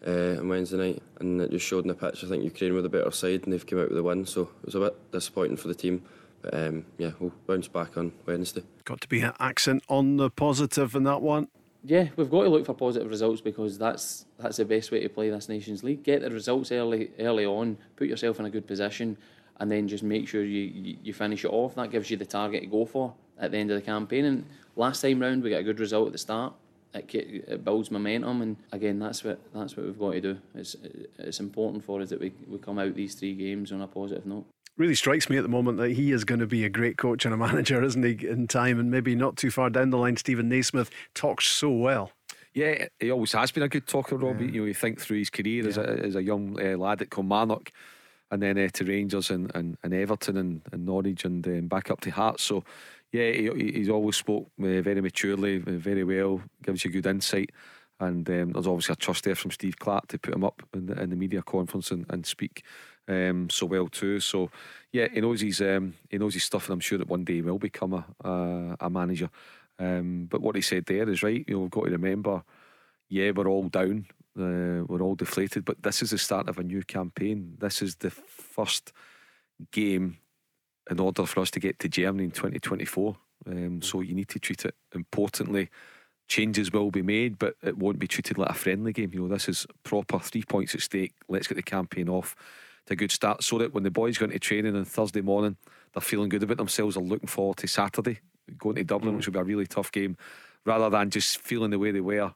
Uh, on Wednesday night, and it just showed in the pitch. I think Ukraine were the better side, and they've come out with the win. So it was a bit disappointing for the team. But um, yeah, we'll bounce back on Wednesday. Got to be an accent on the positive in that one. Yeah, we've got to look for positive results because that's that's the best way to play this Nations League. Get the results early early on, put yourself in a good position, and then just make sure you, you, you finish it off. That gives you the target to go for at the end of the campaign. And last time round, we got a good result at the start. It, it builds momentum, and again, that's what that's what we've got to do. It's it's important for us that we, we come out these three games on a positive note really strikes me at the moment that he is going to be a great coach and a [laughs] manager, isn't he, in time? And maybe not too far down the line, Steven Naismith talks so well. Yeah, he always has been a good talker, Robbie. Yeah. You know, you think through his career yeah. as, a, as a young uh, lad at Kilmarnock and then uh, to Rangers and, and, and Everton and, and Norwich and um, back up to Hearts. So, yeah, he, he's always spoke uh, very maturely, uh, very well, gives you good insight. And um, there's obviously a trust there from Steve Clarke to put him up in the, in the media conference and, and speak um, so well too. So yeah, he knows his um, he knows his stuff, and I'm sure that one day he will become a a, a manager. Um, but what he said there is right. You know, we've got to remember. Yeah, we're all down. Uh, we're all deflated, but this is the start of a new campaign. This is the first game in order for us to get to Germany in 2024. Um, so you need to treat it importantly. Changes will be made, but it won't be treated like a friendly game. You know, this is proper three points at stake. Let's get the campaign off to a good start so that when the boys go into training on Thursday morning, they're feeling good about themselves. They're looking forward to Saturday, going to Dublin, mm. which will be a really tough game, rather than just feeling the way they were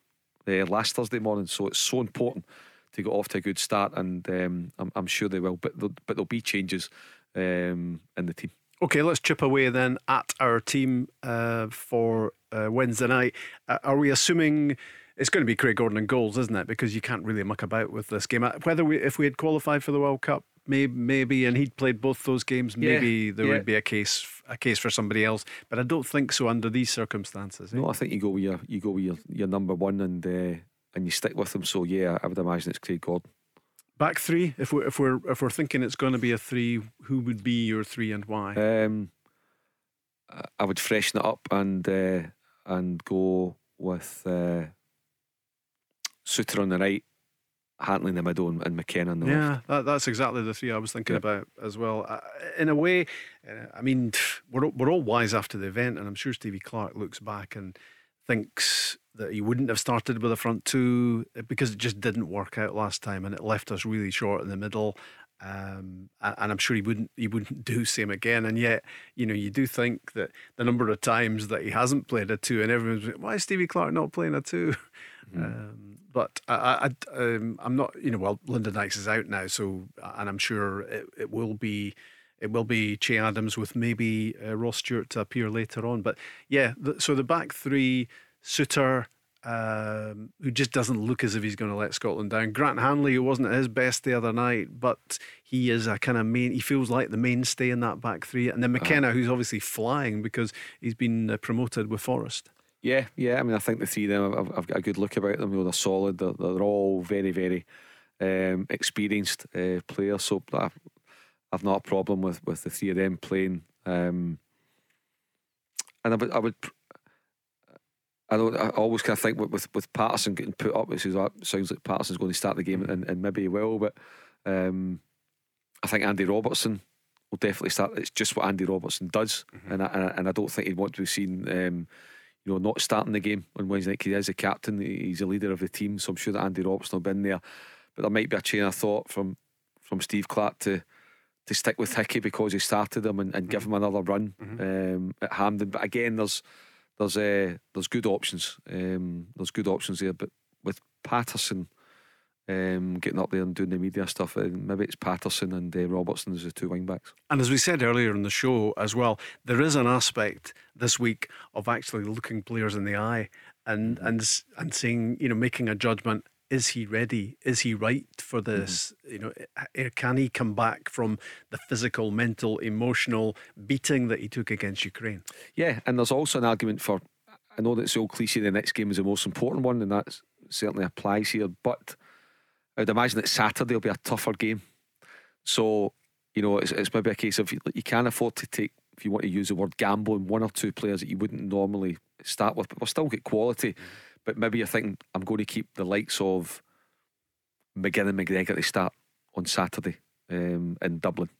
uh, last Thursday morning. So it's so important to get off to a good start, and um, I'm, I'm, sure they will. But there'll, but there'll be changes um, in the team. Okay, let's chip away then at our team uh, for uh, Wednesday night. Uh, are we assuming? it's going to be Craig Gordon and goals, isn't it? Because you can't really muck about with this game. Uh, whether we, if we had qualified for the World Cup, maybe, maybe, and he'd played both those games, maybe yeah, there yeah. would be a case, a case for somebody else. But I don't think so under these circumstances. Eh? No, I think you go with your, you go with your, your number one, and uh, and you stick with him. So yeah, I would imagine it's Craig Gordon. Back three. If we're if we're if we're thinking it's going to be a three, who would be your three and why? Um, I would freshen it up and uh, and go with. Uh, Souttar on the right, Hanley in the middle, and, and McKenna on the yeah, left. Yeah, that, that's exactly the three I was thinking yeah. about as well. Uh, in a way, uh, I mean, we're we're all wise after the event, and I'm sure Stevie Clarke looks back and thinks that he wouldn't have started with a front two because it just didn't work out last time, and it left us really short in the middle. Um, and I'm sure he wouldn't he wouldn't [laughs] do same again. And yet, you know, you do think that the number of times that he hasn't played a two, and everyone's why is Stevie Clarke not playing a 2 [laughs] mm-hmm. um, but I, I, um, I'm not, you know, well, Lyndon Dykes is out now, so and I'm sure it, it will be it will be Che Adams with maybe uh, Ross Stewart to appear later on. But yeah, the, so the back three, Souttar, um, who just doesn't look as if he's going to let Scotland down. Grant Hanley, who wasn't at his best the other night, but he is a kind of main. He feels like the mainstay in that back three, and then uh-huh. McKenna, who's obviously flying because he's been uh, promoted with Forest. Yeah, yeah. I mean, I think the three of them, I've, I've got a good look about them. You know, they're solid. They're, they're all very, very um, experienced uh, players. So I've, I've not a problem with, with the three of them playing. Um, and I would, I would I don't. I always kind of think with with, with Patterson getting put up, it is uh, sounds like Patterson's going to start the game, and, and maybe he will. But um, I think Andy Robertson will definitely start. It's just what Andy Robertson does, mm-hmm. and I, and I don't think he'd want to be seen, um, you know, not starting the game on Wednesday night. He is a captain. He's a leader of the team, so I'm sure that Andy Robertson will be in there. But there might be a chain of thought from from Steve Clarke to to stick with Hickey because he started him and, and give mm-hmm. him another run mm-hmm. um, at Hampden. But again, there's there's uh, there's good options. Um, there's good options there, but with Patterson um, getting up there and doing the media stuff, uh, maybe it's Patterson and uh, Robertson as the two wing backs. And as we said earlier in the show as well, there is an aspect this week of actually looking players in the eye and mm-hmm. and and saying you know making a judgment is he ready? Is he right for mm-hmm. this? Mm-hmm. You know, eh, can he come back from the physical, mental, emotional beating that he took against Ukraine? Yeah, and there's also an argument for. I know that it's all cliche. The next game is the most important one, and that certainly applies here. But I'd imagine that Saturday will be a tougher game. So you know, it's, it's maybe a case of you can't afford to take, if you want to use the word gamble, in one or two players that you wouldn't normally start with, but we'll still get quality. Mm-hmm but maybe you're thinking, I'm going to keep the likes of McGinn and McGregor to start on Saturday um, in Dublin.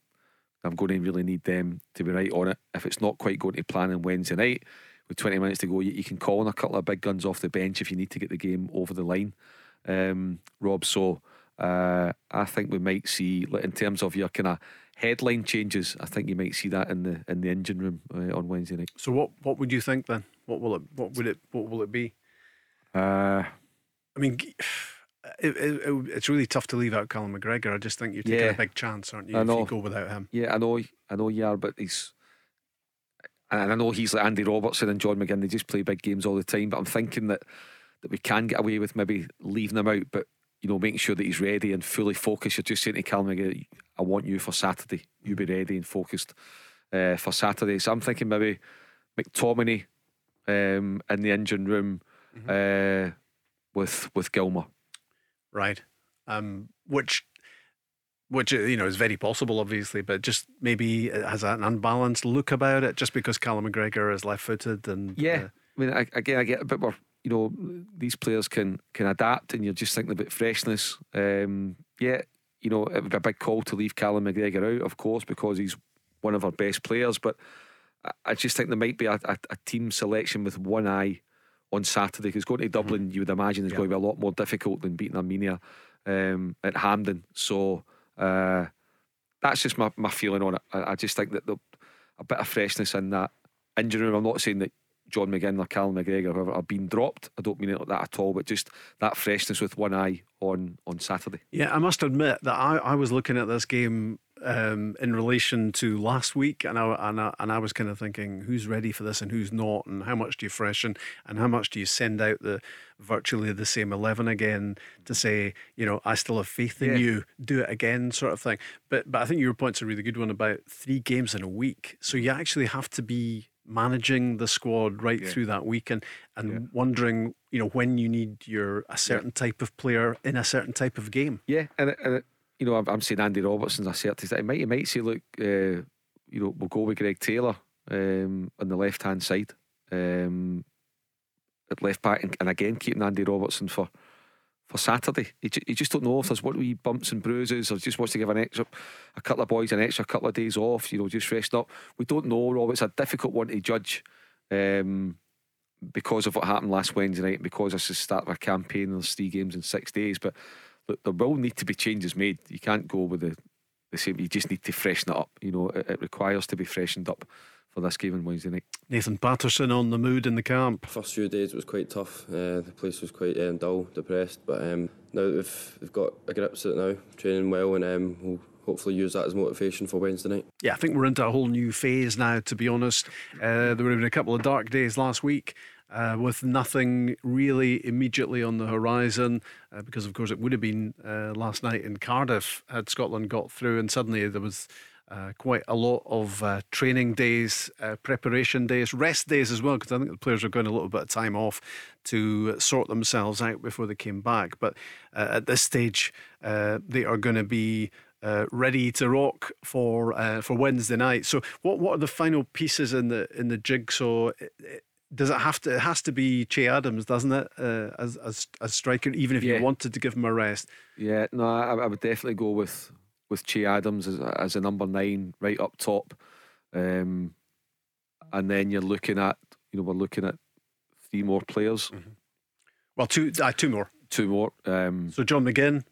I'm going to really need them to be right on it. If it's not quite going to plan on Wednesday night, with 20 minutes to go, you, you, can call on a couple of big guns off the bench if you need to get the game over the line, um, Rob. So uh, I think we might see, in terms of your kind of headline changes, I think you might see that in the in the engine room uh, on Wednesday night. So what what would you think then? What will it what would it what will it be? Uh, I mean, [sighs] it, it, it's really tough to leave out Callum McGregor. I just think you're taking yeah, a big chance, aren't you, if you go without him? Yeah, I know, I know you are, but he's. And I know he's like Andy Robertson and John McGinn. They just play big games all the time. But I'm thinking that that we can get away with maybe leaving him out, but you know, making sure that he's ready and fully focused. You're just saying to Callum McGregor, "I want you for Saturday. You be ready and focused uh, for Saturday." So I'm thinking maybe McTominay um, in the engine room mm-hmm. uh, with with Gilmour. Right. Um, which which uh, you know is very possible, obviously, but just maybe has an unbalanced look about it, just because Callum McGregor is left-footed and yeah. Uh, I mean, I, again, I get a bit more. You know, these players can can adapt, and you're just thinking about freshness. Um, yeah, you know, it would be a big call to leave Callum McGregor out, of course, because he's one of our best players. But I, I just think there might be a, a, a team selection with one eye on Saturday because going to Dublin, mm-hmm. you would imagine, is yeah. going to be a lot more difficult than beating Armenia um, at Hampden. So uh, that's just my, my feeling on it. I, I just think that the, a bit of freshness in that injury room. I'm not saying that John McGinn or Callum McGregor whoever are being dropped. I don't mean it like that at all, but just that freshness with one eye on on Saturday. Yeah, I must admit that I, I was looking at this game um, in relation to last week, and I, and I and I was kind of thinking who's ready for this and who's not, and how much do you freshen, and how much do you send out the virtually the same eleven again to say, you know, I still have faith in yeah. you, do it again, sort of thing. But but I think your point's a really good one about three games in a week, so you actually have to be managing the squad right yeah. through that week and and yeah. wondering you know when you need your a certain type of player in a certain type of game. Yeah, and. It, and it, you know, I'm, I'm saying Andy Robertson's a certain. He might, he might say, look, uh, you know, we'll go with Greg Taylor um, on the left hand side um, at left back, and, and, again keeping Andy Robertson for for Saturday. You, you just don't know if there's what wee bumps and bruises, or just wants to give an extra, a couple of boys an extra couple of days off. You know, just freshen up. We don't know, Rob. It's a difficult one to judge. Um, because of what happened last Wednesday night, because this is the start of a campaign, there's three games in six days. But look, there will need to be changes made. You can't go with the, the same. You just need to freshen it up. You know, it, it requires to be freshened up for this game on Wednesday night. Nathan Patterson on the mood in the camp. First few days was quite tough. Uh, the place was quite um, dull, depressed. But um, now that we've, we've got a grip of it now, training well, and um, we'll hopefully use that as motivation for Wednesday night. Yeah, I think we're into a whole new phase now, to be honest. Uh, there have been a couple of dark days last week. Uh, with nothing really immediately on the horizon, uh, because of course it would have been uh, last night in Cardiff had Scotland got through, and suddenly there was uh, quite a lot of uh, training days, uh, preparation days, rest days as well, because I think the players are going a little bit of time off to sort themselves out before they came back. But uh, at this stage, uh, they are going to be. Uh, ready to rock for for Wednesday night. So, what what are the final pieces in the in the jigsaw? Does it have to? It has to be Che Adams, doesn't it? as as as striker, even if yeah. you wanted to give him a rest. Yeah, no, I, I would definitely go with with Che Adams as, as a number nine right up top. Um, and then you're looking at, you know, we're looking at three more players. Mm-hmm. Well, two, uh, two more. Two more. Um, so John McGinn,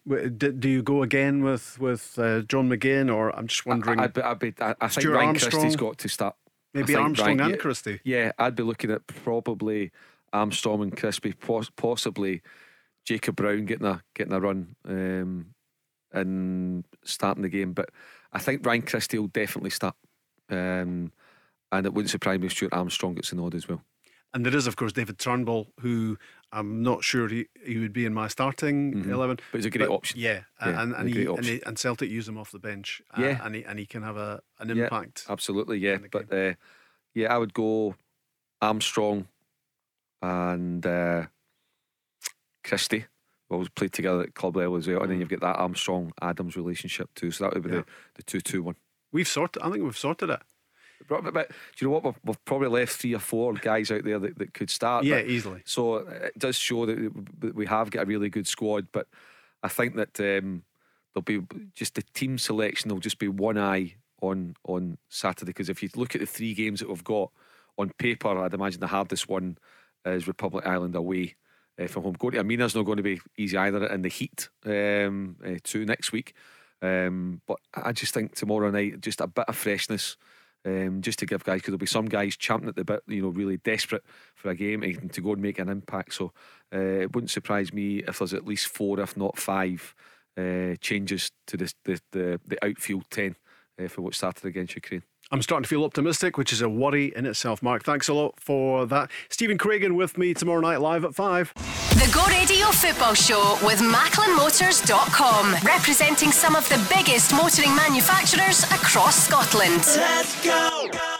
do you go again with with uh, John McGinn, or I'm just wondering? I, I'd be, I, I think Ryan Armstrong, Christie's got to start. Maybe Armstrong Ryan, and Christie. Yeah, I'd be looking at probably Armstrong and Christie, possibly Jacob Brown getting a getting a run. Um, and starting the game. But I think Ryan Christie will definitely start. Um, and it wouldn't surprise me if Stuart Armstrong gets a nod as well. And there is, of course, David Turnbull, who I'm not sure he, he would be in my starting mm-hmm. 11. But he's a great but, option. Yeah, yeah and, and, he, and, he, and, Celtic use him off the bench. Uh, yeah. and, he, and he can have a, an impact. Yeah, absolutely, yeah. But uh, yeah, I would go Armstrong and uh, Christie We always played together at club level as well. And then mm. you've got that Armstrong Adams relationship too. So that would be yeah. the, the 2 2 1. We've sorted, I think we've sorted it. But, but, do you know what? We've, we've, probably left three or four guys out there that, that could start. Yeah, easily. So it does show that we have got a really good squad. But I think that um, there'll be just the team selection. There'll just be one eye on on Saturday because if you look at the three games that we've got on paper, I'd imagine the hardest one is Republic Ireland away uh, from home. Going to Armenia's not going to be easy either in the heat um, uh, too next week. Um, but I just think tomorrow night, just a bit of freshness. Um, just to give guys, because there'll be some guys champing at the bit, you know, really desperate for a game and to go and make an impact. So uh, it wouldn't surprise me if there's at least four, if not five, uh, changes to this, the, the, the outfield 10 uh, for what started against Ukraine. I'm starting to feel optimistic, which is a worry in itself, Mark. Thanks a lot for that. Stephen Craigan with me tomorrow night live at 5. The Go Radio Football Show with MacklinMotors.com, representing some of the biggest motoring manufacturers across Scotland. Let's go!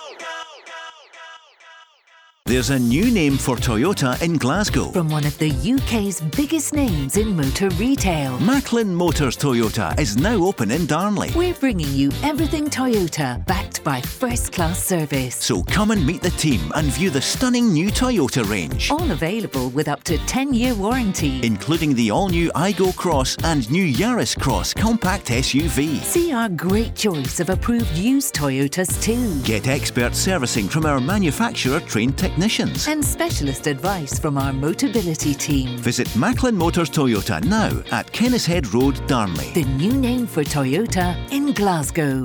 There's a new name for Toyota in Glasgow. From one of the UK's biggest names in motor retail. Macklin Motors Toyota is now open in Darnley. We're bringing you everything Toyota, backed by first class service. So come and meet the team and view the stunning new Toyota range. All available with up to 10 year warranty. Including the all new Aygo Cross and new Yaris Cross compact SUV. See our great choice of approved used Toyotas too. Get expert servicing from our manufacturer trained technicians technicians and specialist advice from our Motability team. Visit Macklin Motors Toyota now at Kennishead Road, Darnley. The new name for Toyota in Glasgow.